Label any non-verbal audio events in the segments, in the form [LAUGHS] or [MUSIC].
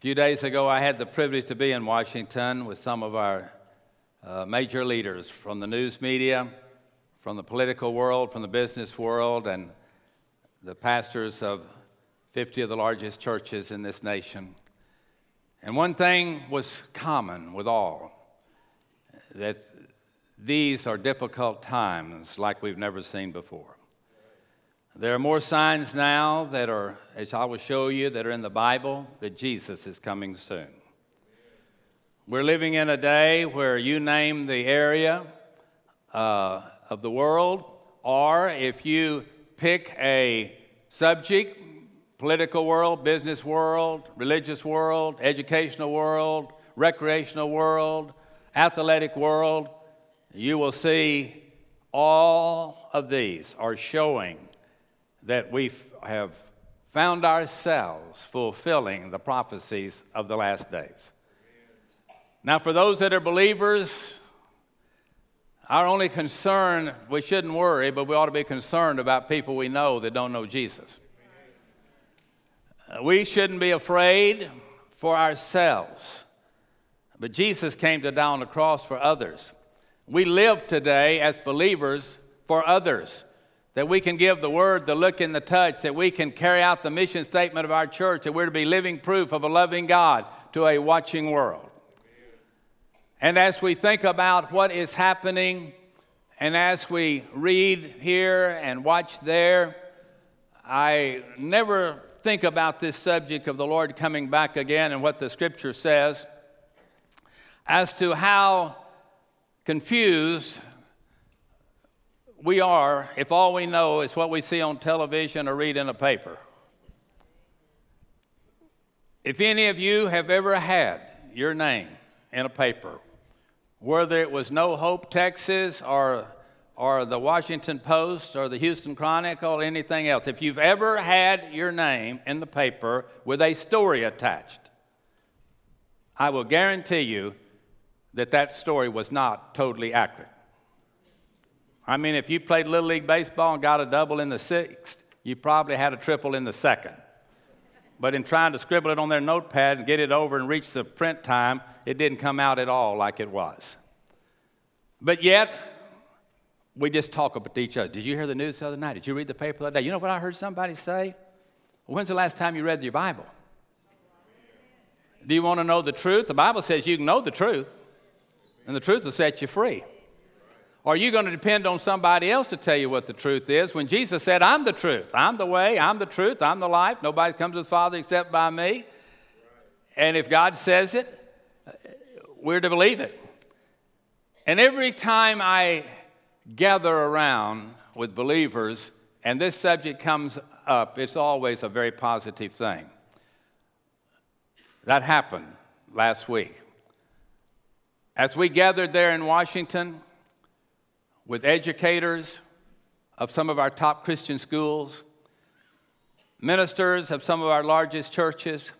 few days ago, I had the privilege to be in Washington with some of our uh, major leaders from the news media, from the political world, from the business world, and the pastors of 50 of the largest churches in this nation. And one thing was common with all that these are difficult times like we've never seen before. There are more signs now that are, as I will show you, that are in the Bible that Jesus is coming soon. We're living in a day where you name the area uh, of the world, or if you pick a subject, political world, business world, religious world, educational world, recreational world, athletic world, you will see all of these are showing that we have found ourselves fulfilling the prophecies of the last days. Now, for those that are believers, our only concern, we shouldn't worry, but we ought to be concerned about people we know that don't know Jesus. Uh, we shouldn't be afraid for ourselves, but Jesus came to die on the cross for others. We live today as believers for others that we can give the word, the look, and the touch, that we can carry out the mission statement of our church, that we're to be living proof of a loving God to a watching world. And as we think about what is happening, and as we read here and watch there, I never think about this subject of the Lord coming back again and what the scripture says as to how confused we are if all we know is what we see on television or read in a paper. If any of you have ever had your name in a paper, whether it was No Hope, Texas, or, or the Washington Post, or the Houston Chronicle, or anything else, if you've ever had your name in the paper with a story attached, I will guarantee you that that story was not totally accurate. I mean, if you played Little League Baseball and got a double in the sixth, you probably had a triple in the second. But in trying to scribble it on their notepad and get it over and reach the print time, it didn't come out at all like it was. But yet, we just talk about each other. Did you hear the news the other night? Did you read the paper the other day? You know what I heard somebody say? When's the last time you read your Bible? Do you want to know the truth? The Bible says you can know the truth, and the truth will set you free. Or are you going to depend on somebody else to tell you what the truth is when Jesus said, I'm the truth, I'm the way, I'm the truth, I'm the life, nobody comes to the Father except by me? And if God says it, we're to believe it. And every time I gather around with believers and this subject comes up, it's always a very positive thing. That happened last week. As we gathered there in Washington, with educators of some of our top Christian schools, ministers of some of our largest churches,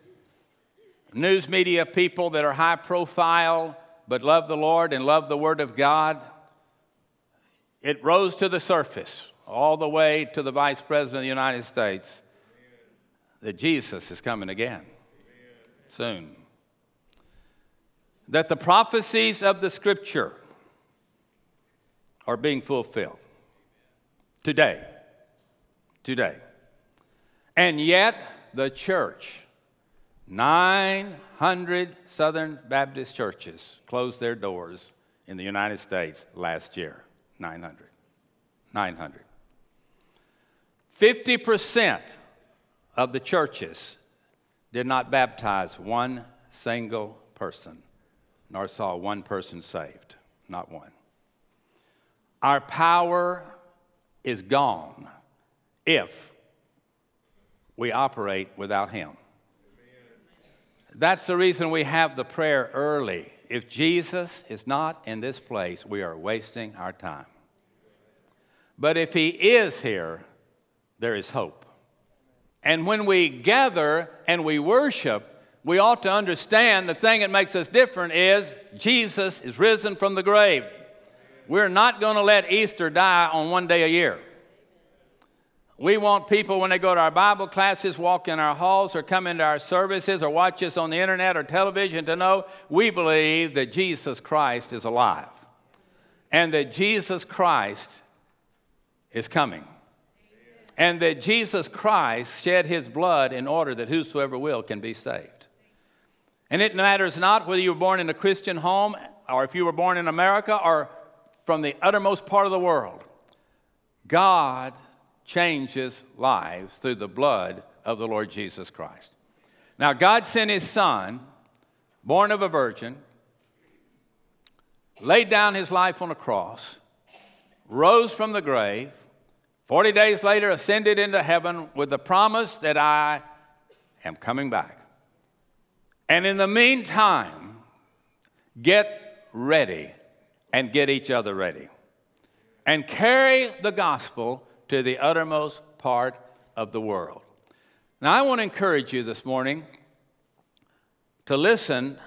news media people that are high profile but love the Lord and love the Word of God. It rose to the surface all the way to the Vice President of the United States that Jesus is coming again soon. That the prophecies of the Scripture are being fulfilled today. Today. And yet, the church, 900 Southern Baptist churches closed their doors in the United States last year. 900. 900. 50% of the churches did not baptize one single person, nor saw one person saved. Not one. Our power is gone if we operate without Him. That's the reason we have the prayer early. If Jesus is not in this place, we are wasting our time. But if He is here, there is hope. And when we gather and we worship, we ought to understand the thing that makes us different is Jesus is risen from the grave. We're not going to let Easter die on one day a year. We want people, when they go to our Bible classes, walk in our halls, or come into our services, or watch us on the internet or television, to know we believe that Jesus Christ is alive and that Jesus Christ is coming. And that Jesus Christ shed his blood in order that whosoever will can be saved. And it matters not whether you were born in a Christian home or if you were born in America or from the uttermost part of the world. God changes lives through the blood of the Lord Jesus Christ. Now, God sent his son, born of a virgin, laid down his life on a cross, rose from the grave, 40 days later ascended into heaven with the promise that I am coming back. And in the meantime, get ready and get each other ready. And carry the gospel to the uttermost part of the world. Now, I want to encourage you this morning to listen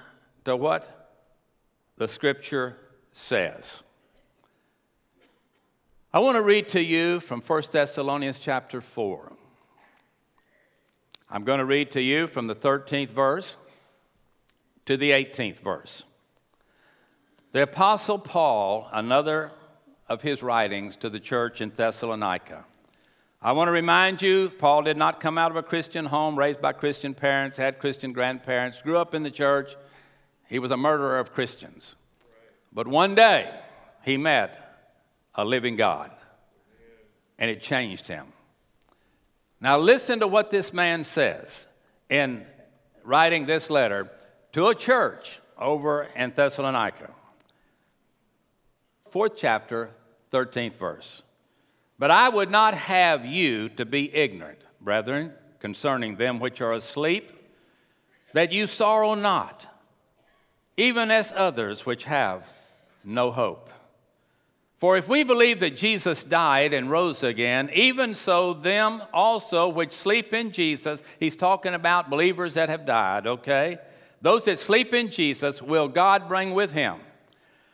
to what the scripture says. I want to read to you from 1 Thessalonians chapter 4. I'm going to read to you from the 13th verse to the 18th verse. The Apostle Paul, another of his writings to the church in Thessalonica. I want to remind you, Paul did not come out of a Christian home, raised by Christian parents, had Christian grandparents, grew up in the church. He was a murderer of Christians. But one day, he met a living God, and it changed him. Now, listen to what this man says in writing this letter to a church over in Thessalonica. Fourth chapter, 13th verse. But I would not have you to be ignorant, brethren, concerning them which are asleep, that you sorrow not, even as others which have no hope. For if we believe that Jesus died and rose again, even so, them also which sleep in Jesus, he's talking about believers that have died, okay? Those that sleep in Jesus will God bring with him.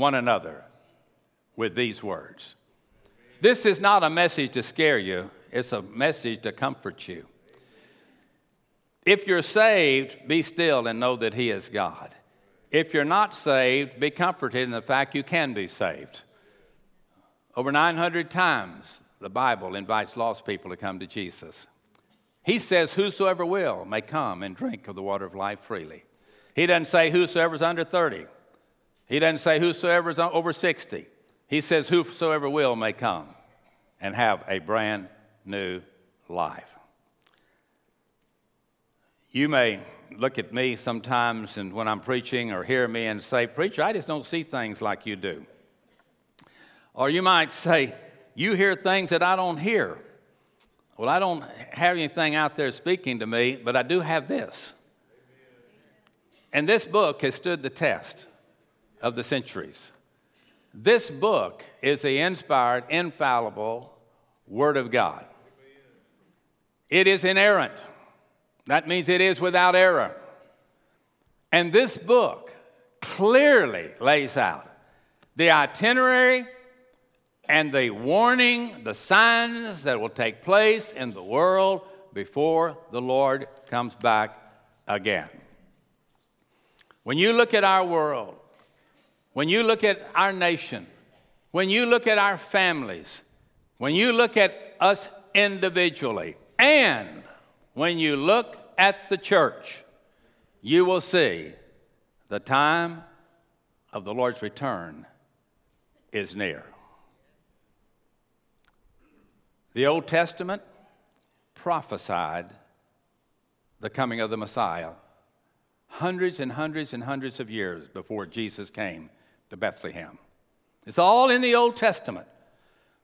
one another with these words. This is not a message to scare you, it's a message to comfort you. If you're saved, be still and know that He is God. If you're not saved, be comforted in the fact you can be saved. Over 900 times, the Bible invites lost people to come to Jesus. He says, Whosoever will may come and drink of the water of life freely. He doesn't say, Whosoever's under 30. He doesn't say, whosoever is over 60. He says, Whosoever will may come and have a brand new life. You may look at me sometimes and when I'm preaching or hear me and say, Preacher, I just don't see things like you do. Or you might say, You hear things that I don't hear. Well, I don't have anything out there speaking to me, but I do have this. And this book has stood the test of the centuries. This book is the inspired, infallible Word of God. It is inerrant. That means it is without error. And this book clearly lays out the itinerary and the warning, the signs that will take place in the world before the Lord comes back again. When you look at our world, when you look at our nation, when you look at our families, when you look at us individually, and when you look at the church, you will see the time of the Lord's return is near. The Old Testament prophesied the coming of the Messiah hundreds and hundreds and hundreds of years before Jesus came to Bethlehem. It's all in the Old Testament.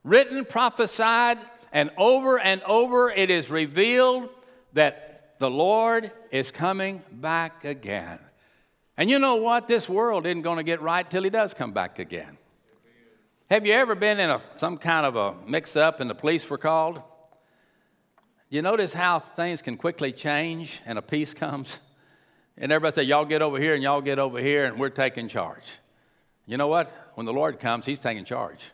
Written, prophesied, and over and over it is revealed that the Lord is coming back again. And you know what? This world isn't going to get right till He does come back again. Have you ever been in a, some kind of a mix up and the police were called? You notice how things can quickly change and a peace comes? And everybody say, Y'all get over here and y'all get over here and we're taking charge. You know what? When the Lord comes, He's taking charge.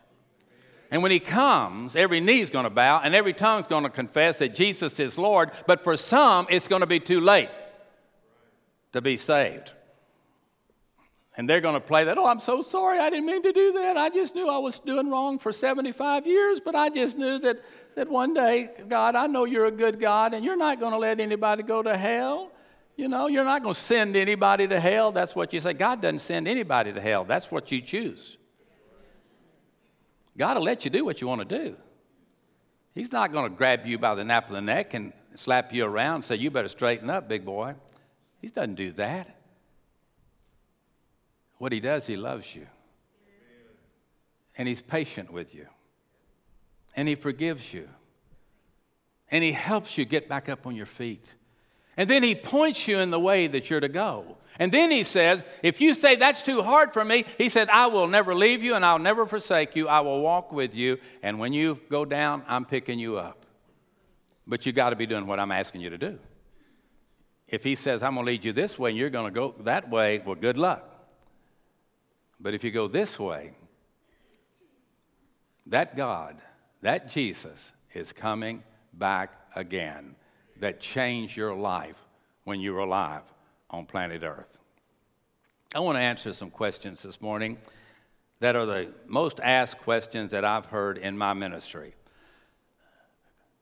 And when He comes, every knee's going to bow and every tongue's going to confess that Jesus is Lord. But for some, it's going to be too late to be saved. And they're going to play that, oh, I'm so sorry, I didn't mean to do that. I just knew I was doing wrong for 75 years, but I just knew that, that one day, God, I know you're a good God, and you're not going to let anybody go to hell. You know, you're not going to send anybody to hell. That's what you say. God doesn't send anybody to hell, that's what you choose. God will let you do what you want to do. He's not going to grab you by the nape of the neck and slap you around and say, You better straighten up, big boy. He doesn't do that. What he does, he loves you. And he's patient with you. And he forgives you. And he helps you get back up on your feet. And then he points you in the way that you're to go. And then he says, if you say that's too hard for me, he said, I will never leave you and I'll never forsake you. I will walk with you. And when you go down, I'm picking you up. But you got to be doing what I'm asking you to do. If he says, I'm going to lead you this way and you're going to go that way, well, good luck. But if you go this way, that God, that Jesus is coming back again that changed your life when you were alive on planet Earth. I want to answer some questions this morning that are the most asked questions that I've heard in my ministry.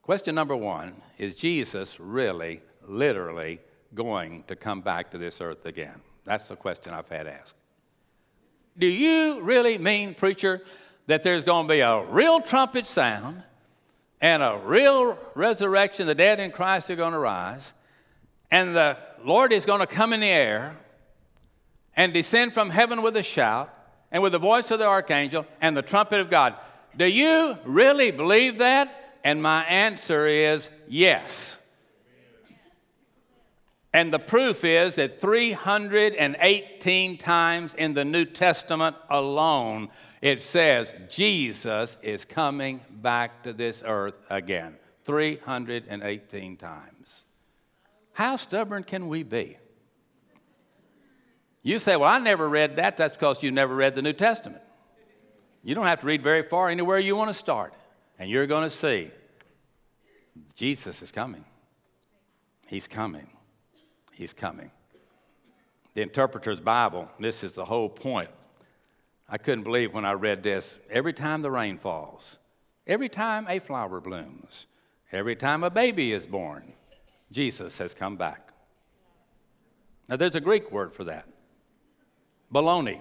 Question number one Is Jesus really, literally going to come back to this earth again? That's the question I've had asked. Do you really mean, preacher, that there's going to be a real trumpet sound and a real resurrection? The dead in Christ are going to rise, and the Lord is going to come in the air and descend from heaven with a shout and with the voice of the archangel and the trumpet of God. Do you really believe that? And my answer is yes. And the proof is that 318 times in the New Testament alone, it says Jesus is coming back to this earth again. 318 times. How stubborn can we be? You say, Well, I never read that. That's because you never read the New Testament. You don't have to read very far, anywhere you want to start, and you're going to see Jesus is coming. He's coming. He's coming. The interpreter's Bible, this is the whole point. I couldn't believe when I read this. Every time the rain falls, every time a flower blooms, every time a baby is born, Jesus has come back. Now, there's a Greek word for that baloney.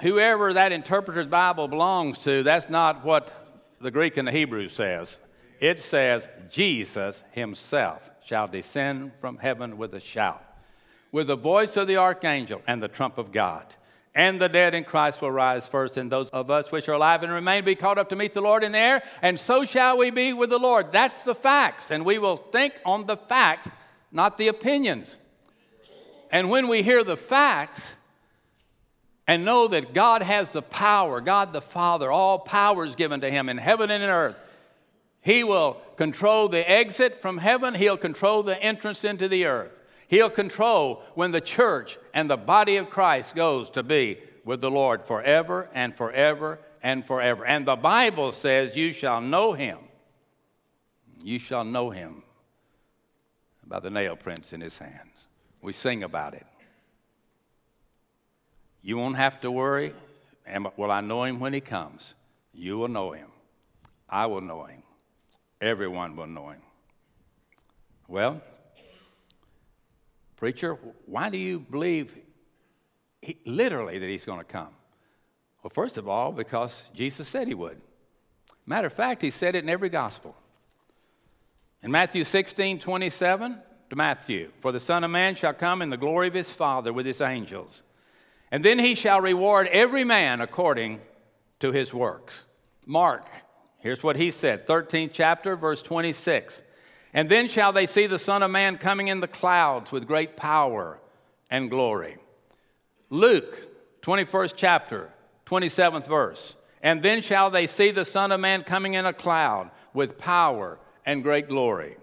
Whoever that interpreter's Bible belongs to, that's not what the Greek and the Hebrew says it says, Jesus himself shall descend from heaven with a shout, with the voice of the archangel and the trump of God. And the dead in Christ will rise first, and those of us which are alive and remain be caught up to meet the Lord in the air, and so shall we be with the Lord. That's the facts, and we will think on the facts, not the opinions. And when we hear the facts, and know that God has the power, God the Father, all power is given to Him in heaven and in earth. He will control the exit from heaven, He'll control the entrance into the earth. He'll control when the church and the body of Christ goes to be with the Lord forever and forever and forever. And the Bible says, You shall know Him. You shall know Him by the nail prints in His hands. We sing about it. You won't have to worry. Will I know Him when He comes? You will know Him. I will know Him everyone will know him. Well, preacher, why do you believe he, literally that he's going to come? Well, first of all, because Jesus said he would. Matter of fact, he said it in every gospel. In Matthew 16, 27, to Matthew, for the Son of Man shall come in the glory of his Father with his angels. And then he shall reward every man according to his works. Mark, here's what he said 13th chapter, verse 26. And then shall they see the Son of Man coming in the clouds with great power and glory. Luke, 21st chapter, 27th verse. And then shall they see the Son of Man coming in a cloud with power and great glory.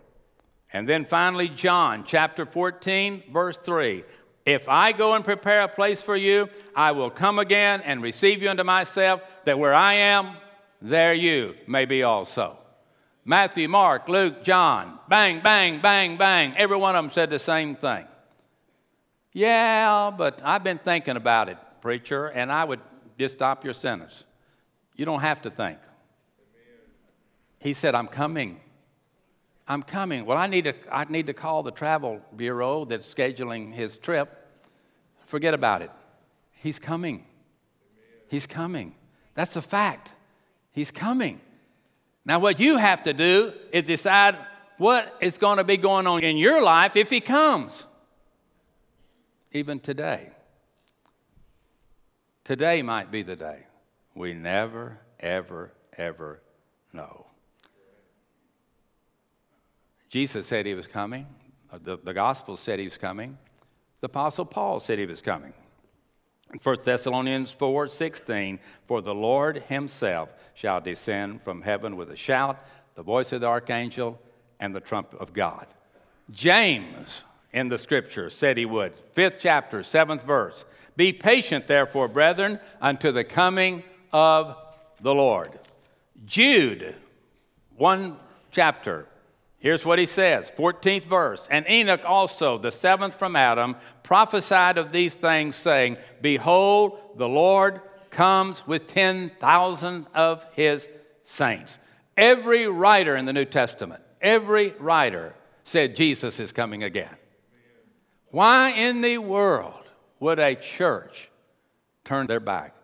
And then finally, John chapter 14, verse 3. If I go and prepare a place for you, I will come again and receive you unto myself, that where I am, there you may be also. Matthew, Mark, Luke, John, bang, bang, bang, bang. Every one of them said the same thing. Yeah, but I've been thinking about it, preacher, and I would just stop your sentence. You don't have to think. He said, I'm coming. I'm coming. Well, I need, to, I need to call the travel bureau that's scheduling his trip. Forget about it. He's coming. He's coming. That's a fact. He's coming. Now, what you have to do is decide what is going to be going on in your life if he comes. Even today. Today might be the day. We never, ever, ever know. Jesus said he was coming. The, the gospel said he was coming. The apostle Paul said he was coming. 1 Thessalonians 4 16, for the Lord himself shall descend from heaven with a shout, the voice of the archangel, and the trump of God. James in the scripture said he would. Fifth chapter, seventh verse. Be patient, therefore, brethren, unto the coming of the Lord. Jude, one chapter, Here's what he says, 14th verse. And Enoch also, the seventh from Adam, prophesied of these things, saying, Behold, the Lord comes with 10,000 of his saints. Every writer in the New Testament, every writer said Jesus is coming again. Why in the world would a church turn their back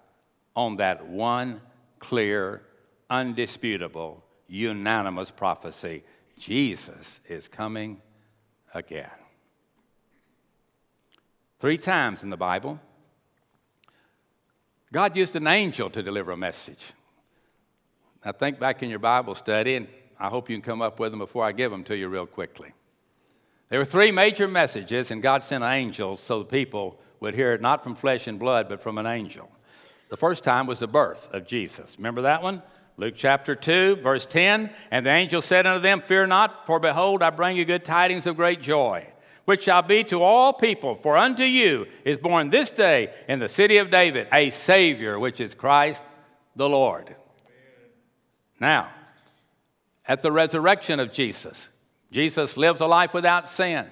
on that one clear, undisputable, unanimous prophecy? Jesus is coming again. Three times in the Bible, God used an angel to deliver a message. Now, think back in your Bible study, and I hope you can come up with them before I give them to you real quickly. There were three major messages, and God sent angels so the people would hear it not from flesh and blood, but from an angel. The first time was the birth of Jesus. Remember that one? Luke chapter 2, verse 10 And the angel said unto them, Fear not, for behold, I bring you good tidings of great joy, which shall be to all people. For unto you is born this day in the city of David a Savior, which is Christ the Lord. Now, at the resurrection of Jesus, Jesus lives a life without sin.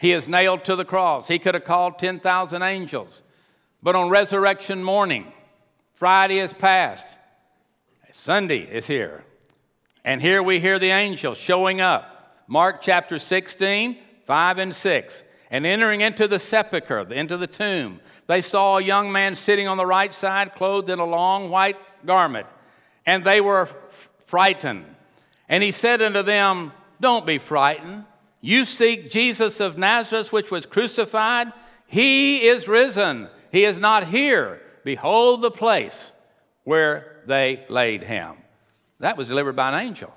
He is nailed to the cross. He could have called 10,000 angels. But on resurrection morning, Friday is past. Sunday is here. And here we hear the angel showing up. Mark chapter 16, 5 and 6. And entering into the sepulchre, into the tomb, they saw a young man sitting on the right side, clothed in a long white garment. And they were frightened. And he said unto them, Don't be frightened. You seek Jesus of Nazareth, which was crucified. He is risen. He is not here. Behold the place where they laid him. That was delivered by an angel.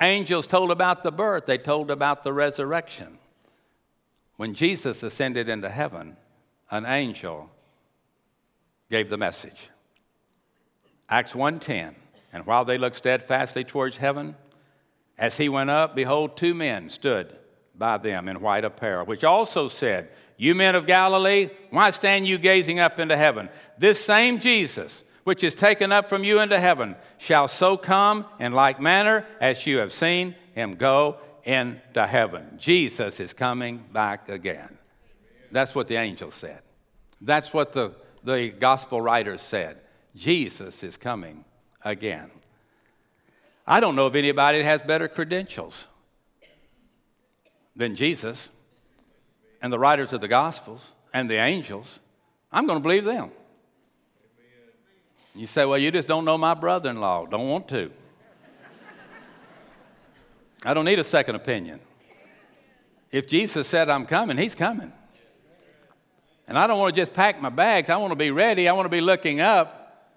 Angels told about the birth, they told about the resurrection. When Jesus ascended into heaven, an angel gave the message. Acts 1:10. And while they looked steadfastly towards heaven, as he went up, behold, two men stood by them in white apparel, which also said, You men of Galilee, why stand you gazing up into heaven? This same Jesus which is taken up from you into heaven shall so come in like manner as you have seen him go into heaven. Jesus is coming back again. That's what the angel said. That's what the, the gospel writers said. Jesus is coming again. I don't know of anybody that has better credentials than Jesus and the writers of the gospels and the angels. I'm going to believe them. You say, well, you just don't know my brother in law. Don't want to. I don't need a second opinion. If Jesus said, I'm coming, he's coming. And I don't want to just pack my bags. I want to be ready. I want to be looking up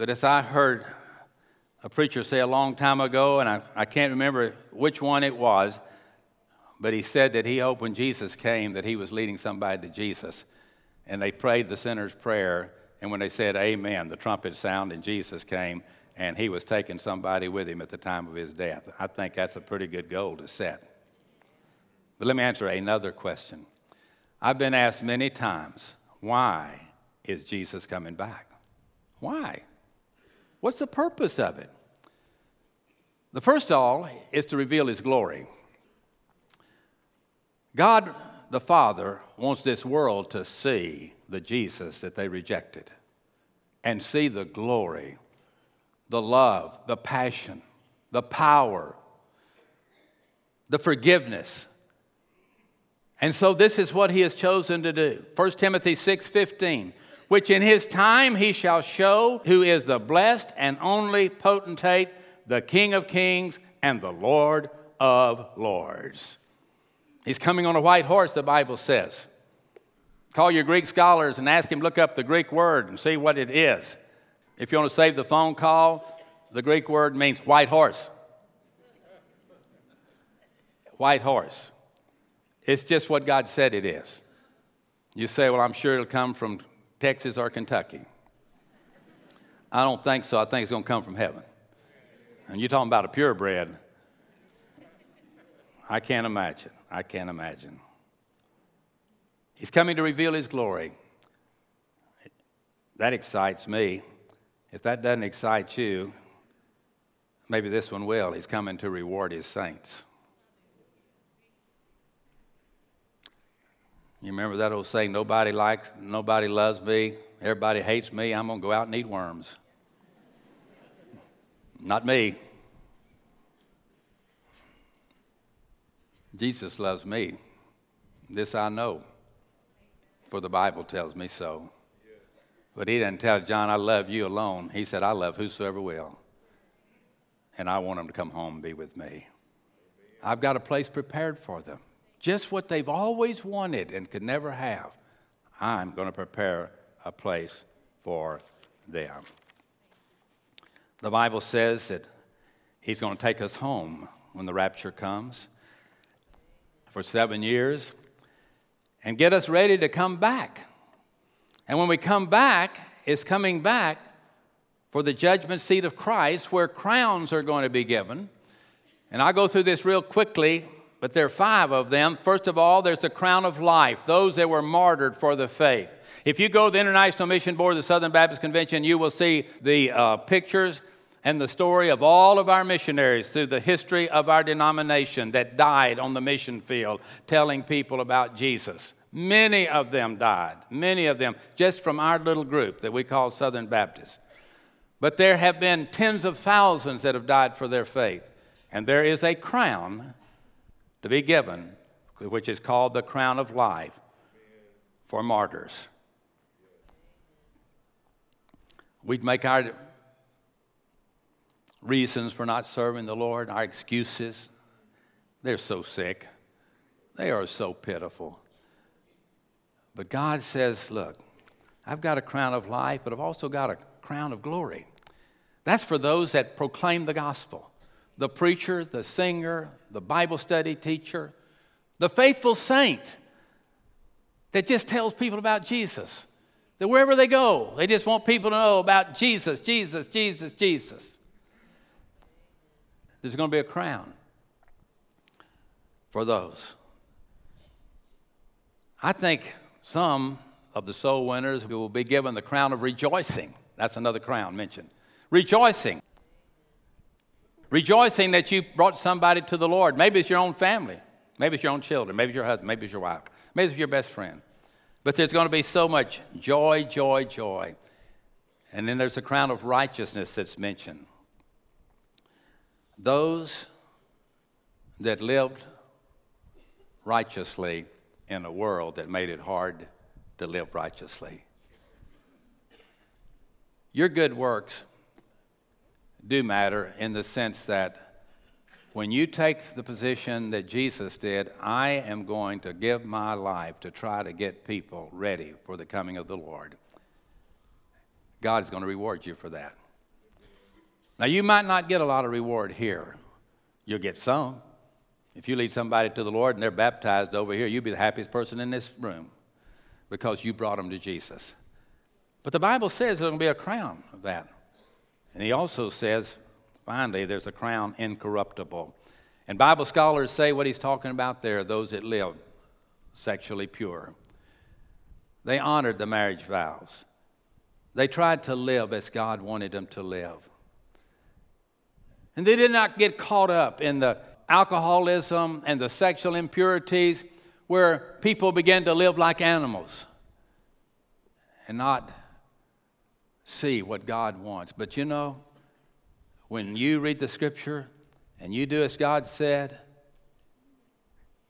But as I heard a preacher say a long time ago, and I, I can't remember which one it was, but he said that he hoped when Jesus came that he was leading somebody to Jesus. And they prayed the sinner's prayer, and when they said amen, the trumpet sounded and Jesus came, and he was taking somebody with him at the time of his death. I think that's a pretty good goal to set. But let me answer another question. I've been asked many times, why is Jesus coming back? Why? What's the purpose of it? The first of all is to reveal his glory. God the Father wants this world to see the Jesus that they rejected and see the glory, the love, the passion, the power, the forgiveness. And so this is what he has chosen to do. 1 Timothy 6:15, which in his time he shall show who is the blessed and only potentate, the King of kings and the Lord of lords. He's coming on a white horse, the Bible says. Call your Greek scholars and ask him look up the Greek word and see what it is. If you want to save the phone call, the Greek word means white horse. White horse. It's just what God said it is. You say, well, I'm sure it'll come from Texas or Kentucky. I don't think so. I think it's going to come from heaven. And you're talking about a purebred. I can't imagine. I can't imagine. He's coming to reveal his glory. That excites me. If that doesn't excite you, maybe this one will. He's coming to reward his saints. You remember that old saying, nobody likes, nobody loves me, everybody hates me, I'm going to go out and eat worms. Not me. Jesus loves me. This I know, for the Bible tells me so. But he didn't tell John, I love you alone. He said, I love whosoever will. And I want them to come home and be with me. I've got a place prepared for them. Just what they've always wanted and could never have. I'm going to prepare a place for them. The Bible says that He's going to take us home when the rapture comes for seven years and get us ready to come back. And when we come back, it's coming back for the judgment seat of Christ where crowns are going to be given. And I'll go through this real quickly, but there are five of them. First of all, there's the crown of life, those that were martyred for the faith. If you go to the International Mission Board of the Southern Baptist Convention, you will see the uh, pictures and the story of all of our missionaries through the history of our denomination that died on the mission field telling people about Jesus. Many of them died, many of them just from our little group that we call Southern Baptists. But there have been tens of thousands that have died for their faith. And there is a crown to be given, which is called the crown of life for martyrs. We'd make our reasons for not serving the Lord, our excuses. They're so sick. They are so pitiful. But God says, Look, I've got a crown of life, but I've also got a crown of glory. That's for those that proclaim the gospel the preacher, the singer, the Bible study teacher, the faithful saint that just tells people about Jesus. That wherever they go, they just want people to know about Jesus, Jesus, Jesus, Jesus there's going to be a crown for those. I think some of the soul winners will be given the crown of rejoicing. That's another crown mentioned. Rejoicing. Rejoicing that you brought somebody to the Lord. Maybe it's your own family. Maybe it's your own children. Maybe it's your husband. Maybe it's your wife. Maybe it's your best friend. But there's going to be so much joy, joy, joy. And then there's a crown of righteousness that's mentioned. Those that lived righteously in a world that made it hard to live righteously. Your good works do matter in the sense that when you take the position that Jesus did, I am going to give my life to try to get people ready for the coming of the Lord. God is going to reward you for that. Now, you might not get a lot of reward here, you'll get some. If you lead somebody to the Lord and they're baptized over here, you'll be the happiest person in this room because you brought them to Jesus. But the Bible says there's going to be a crown of that. And he also says, finally, there's a crown incorruptible. And Bible scholars say what he's talking about there those that live sexually pure. They honored the marriage vows. They tried to live as God wanted them to live. And they did not get caught up in the alcoholism and the sexual impurities where people began to live like animals and not see what God wants. But you know, when you read the scripture and you do as God said,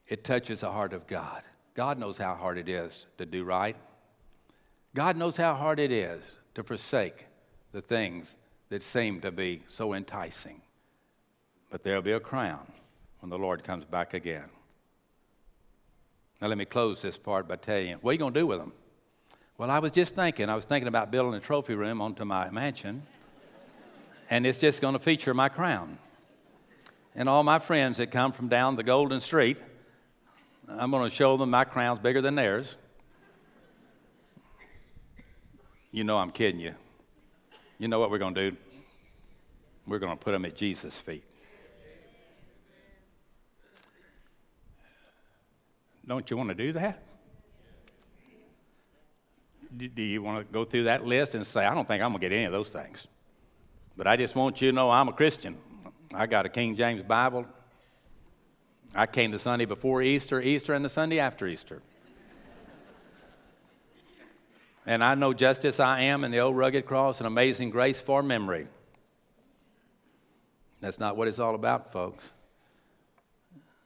it touches the heart of God. God knows how hard it is to do right. God knows how hard it is to forsake the things that seem to be so enticing. But there'll be a crown when the Lord comes back again. Now, let me close this part by telling you what are you going to do with them? Well, I was just thinking, I was thinking about building a trophy room onto my mansion, and it's just going to feature my crown. And all my friends that come from down the Golden Street, I'm going to show them my crown's bigger than theirs. You know I'm kidding you. You know what we're going to do? We're going to put them at Jesus' feet. Don't you want to do that? Do you want to go through that list and say, I don't think I'm going to get any of those things? But I just want you to know I'm a Christian. I got a King James Bible. I came the Sunday before Easter, Easter, and the Sunday after Easter. and I know just as I am in the old rugged cross and amazing grace for memory. That's not what it's all about, folks.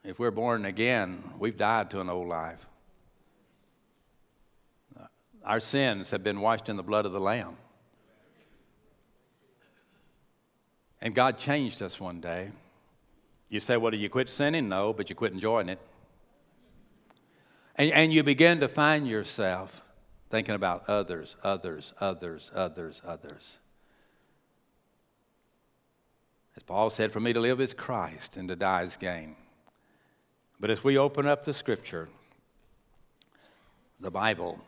If we're born again, we've died to an old life. Our sins have been washed in the blood of the Lamb. And God changed us one day. You say, well, do you quit sinning? No, but you quit enjoying it. And, and you begin to find yourself thinking about others, others, others, others, others. As Paul said, for me to live is Christ and to die is gain. But as we open up the scripture, the Bible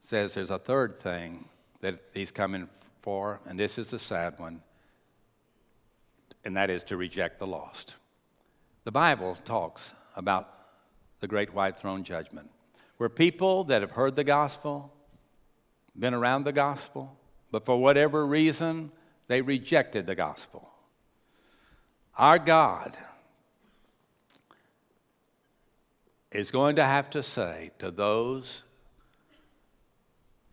says there's a third thing that he's coming for, and this is the sad one, and that is to reject the lost. The Bible talks about the great white throne judgment, where people that have heard the gospel, been around the gospel, but for whatever reason, they rejected the gospel. Our God is going to have to say to those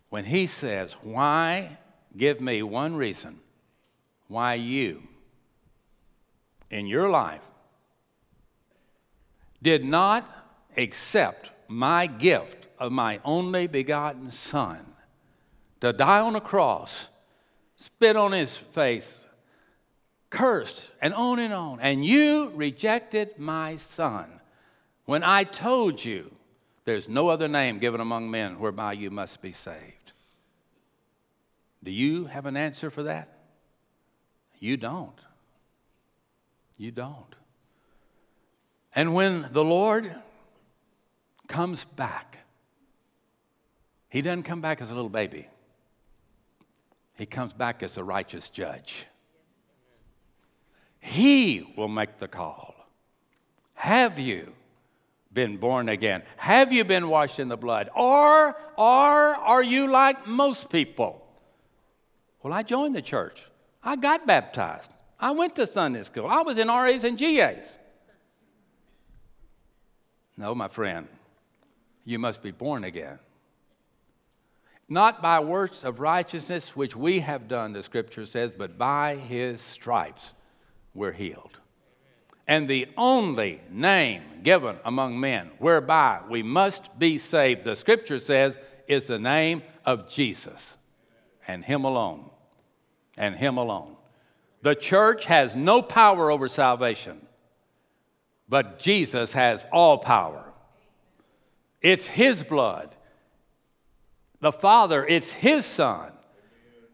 when he says, Why? Give me one reason why you in your life did not accept my gift of my only begotten Son to die on a cross, spit on his face, cursed, and on and on. And you rejected my Son when I told you there's no other name given among men whereby you must be saved. Do you have an answer for that? You don't. You don't. And when the Lord comes back, He doesn't come back as a little baby, He comes back as a righteous judge. He will make the call. Have you been born again? Have you been washed in the blood? Or, or are you like most people? Well, I joined the church. I got baptized. I went to Sunday school. I was in RAs and GAs. No, my friend, you must be born again. Not by works of righteousness which we have done, the scripture says, but by his stripes we're healed and the only name given among men whereby we must be saved, the scripture says, is the name of Jesus and Him alone. And Him alone. The church has no power over salvation, but Jesus has all power. It's His blood. The Father, it's His Son.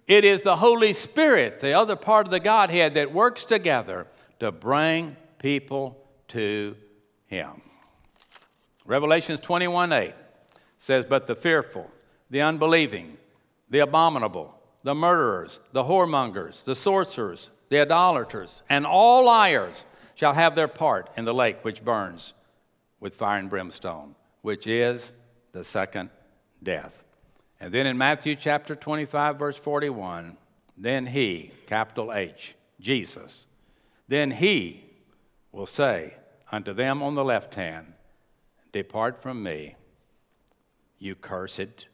It is the Holy Spirit, the other part of the Godhead, that works together to bring people to Him. Revelations 21 8 says, But the fearful, the unbelieving, the abominable, the murderers, the whoremongers, the sorcerers, the idolaters, and all liars shall have their part in the lake which burns with fire and brimstone, which is the second death. And then in Matthew chapter 25, verse 41, then he, capital H, Jesus, then he will say unto them on the left hand, Depart from me, you cursed,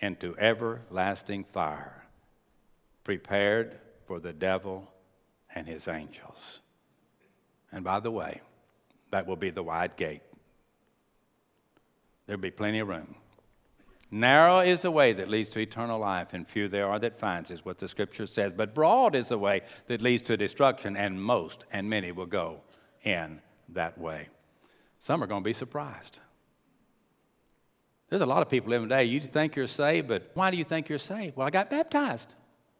into everlasting fire, prepared for the devil and his angels. And by the way, that will be the wide gate. There'll be plenty of room. Narrow is the way that leads to eternal life, and few there are that finds is what the scripture says. But broad is the way that leads to destruction, and most and many will go in that way. Some are going to be surprised. There's a lot of people living today. You think you're saved, but why do you think you're saved? Well, I got baptized.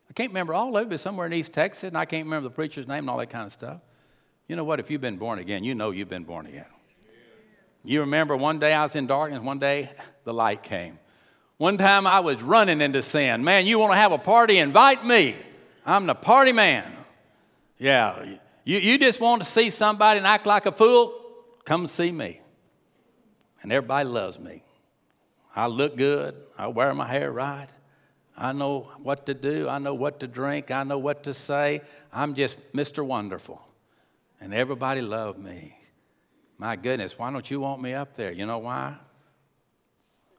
I can't remember all of it, but somewhere in East Texas, and I can't remember the preacher's name and all that kind of stuff. You know what? If you've been born again, you know you've been born again. You remember one day I was in darkness, one day the light came. One time I was running into sin. Man, you want to have a party? Invite me. I'm the party man. Yeah, you, you just want to see somebody and act like a fool? Come see me. And everybody loves me. I look good. I wear my hair right. I know what to do. I know what to drink. I know what to say. I'm just Mr. Wonderful. And everybody loved me. My goodness, why don't you want me up there? You know why?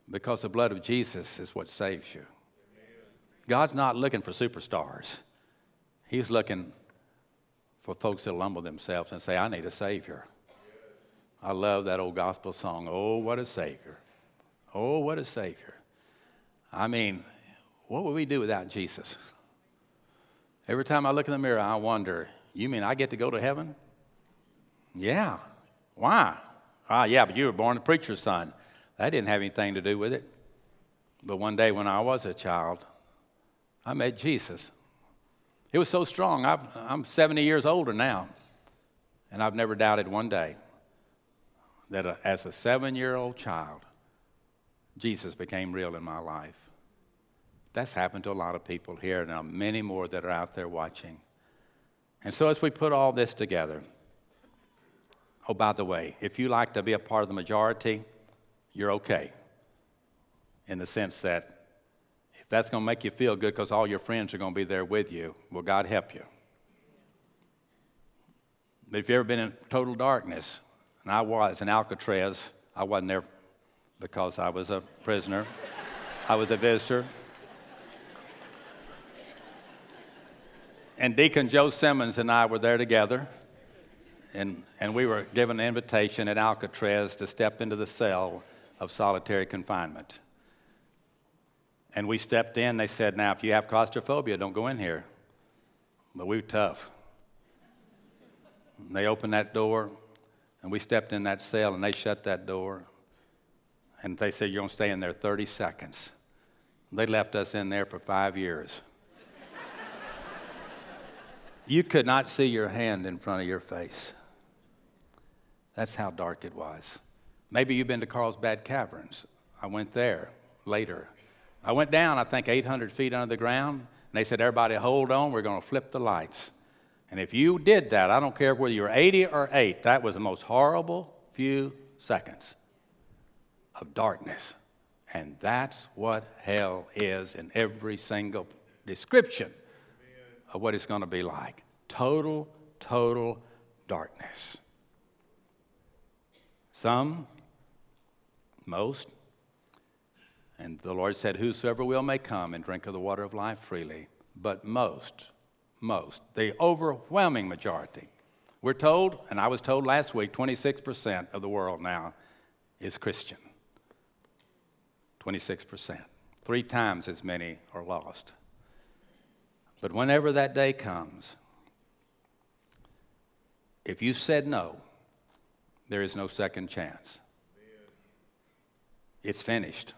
Because the blood of Jesus is what saves you. God's not looking for superstars, He's looking for folks that humble themselves and say, I need a Savior. I love that old gospel song, Oh, what a Savior. Oh, what a Savior. I mean, what would we do without Jesus? Every time I look in the mirror, I wonder, you mean I get to go to heaven? Yeah. Why? Ah, yeah, but you were born a preacher's son. That didn't have anything to do with it. But one day when I was a child, I met Jesus. It was so strong. i am 70 years older now, and I've never doubted one day that a, as a seven year old child, Jesus became real in my life. That's happened to a lot of people here, and uh, many more that are out there watching. And so, as we put all this together, oh, by the way, if you like to be a part of the majority, you're okay. In the sense that that's going to make you feel good because all your friends are going to be there with you, well, God help you. But if you've ever been in total darkness, and I was in Alcatraz, I wasn't there because I was a prisoner, I was a visitor. And Deacon Joe Simmons and I were there together, and, and we were given an invitation at Alcatraz to step into the cell of solitary confinement. And we stepped in, they said, Now, if you have claustrophobia, don't go in here. But we were tough. And they opened that door, and we stepped in that cell, and they shut that door. And they said, You're going to stay in there 30 seconds. They left us in there for five years. [LAUGHS] you could not see your hand in front of your face. That's how dark it was. Maybe you've been to Carlsbad Caverns. I went there later. I went down, I think, 800 feet under the ground, and they said, Everybody hold on, we're going to flip the lights. And if you did that, I don't care whether you're 80 or 8, that was the most horrible few seconds of darkness. And that's what hell is in every single description of what it's going to be like total, total darkness. Some most. And the Lord said, Whosoever will may come and drink of the water of life freely. But most, most, the overwhelming majority. We're told, and I was told last week, 26% of the world now is Christian. 26%. Three times as many are lost. But whenever that day comes, if you said no, there is no second chance. It's finished.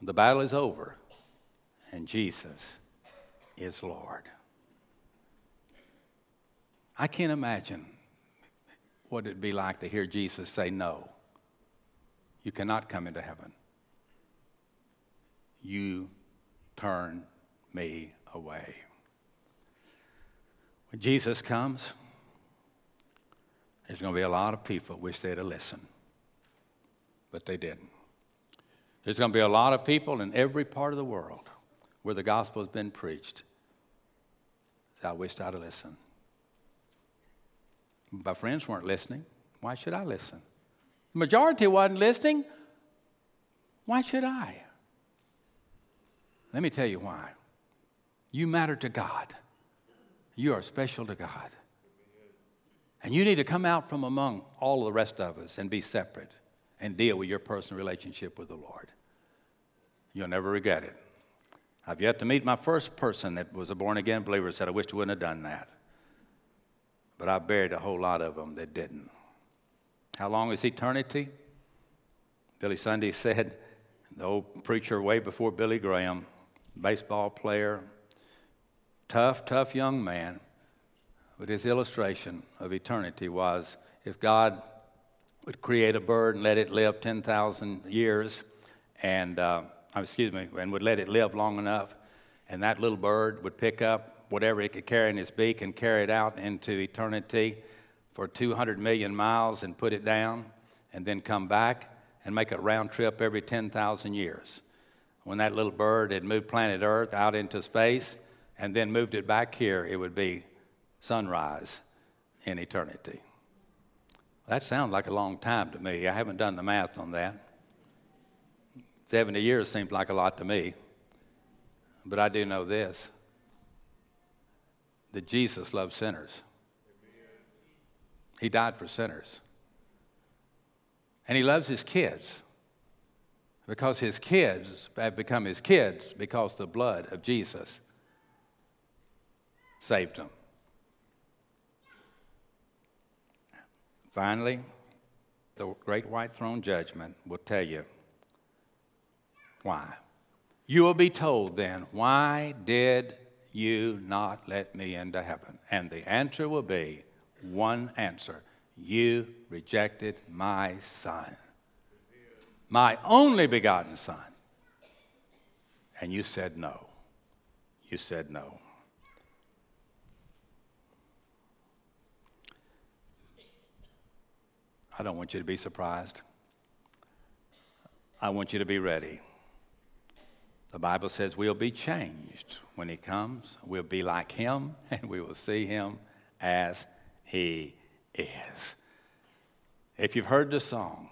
The battle is over. and Jesus is Lord. I can't imagine what it'd be like to hear Jesus say, No, you cannot come into heaven. You turn me away. When Jesus comes, there's going to be a lot of people wish they'd have listened, but they didn't. There's going to be a lot of people in every part of the world where the gospel has been preached. So I wished I'd have listened. My friends weren't listening. Why should I listen? The majority wasn't listening. Why should I? Let me tell you why. You matter to God. You are special to God. And you need to come out from among all the rest of us and be separate and deal with your personal relationship with the Lord. You'll never regret it. I've yet to meet my first person that was a born again believer said, I wish I wouldn't have done that. But I buried a whole lot of them that didn't. How long is eternity? Billy Sunday [LAUGHS] said, the old preacher way before Billy Graham, baseball player, tough, tough young man. But his illustration of eternity was if God would create a bird and let it live 10,000 years, and uh, excuse me, and would let it live long enough, and that little bird would pick up whatever it could carry in its beak and carry it out into eternity for 200 million miles and put it down, and then come back and make a round trip every 10,000 years. When that little bird had moved planet Earth out into space and then moved it back here, it would be sunrise in eternity. That sounds like a long time to me. I haven't done the math on that. 70 years seems like a lot to me. But I do know this that Jesus loves sinners. He died for sinners. And he loves his kids because his kids have become his kids because the blood of Jesus saved them. Finally, the great white throne judgment will tell you why. You will be told then, why did you not let me into heaven? And the answer will be one answer You rejected my son, my only begotten son. And you said no. You said no. I don't want you to be surprised. I want you to be ready. The Bible says we'll be changed when He comes. We'll be like Him, [LAUGHS] and we will see Him as He is. If you've heard the song,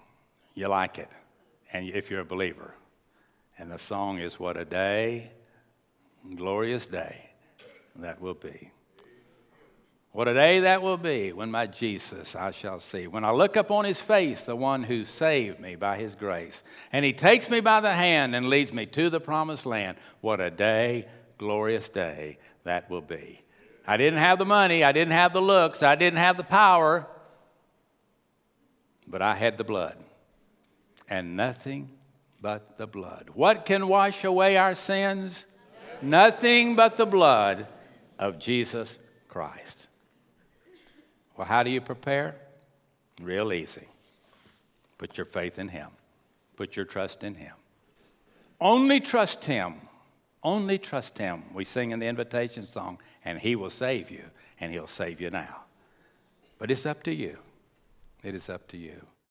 you like it, and if you're a believer, and the song is What a Day, Glorious Day that will be. What a day that will be when my Jesus I shall see. When I look upon his face, the one who saved me by his grace, and he takes me by the hand and leads me to the promised land. What a day, glorious day that will be. I didn't have the money, I didn't have the looks, I didn't have the power, but I had the blood. And nothing but the blood. What can wash away our sins? Nothing but the blood of Jesus Christ. Well, how do you prepare? Real easy. Put your faith in Him, put your trust in Him. Only trust Him. Only trust Him. We sing in the invitation song, and He will save you, and He'll save you now. But it's up to you. It is up to you.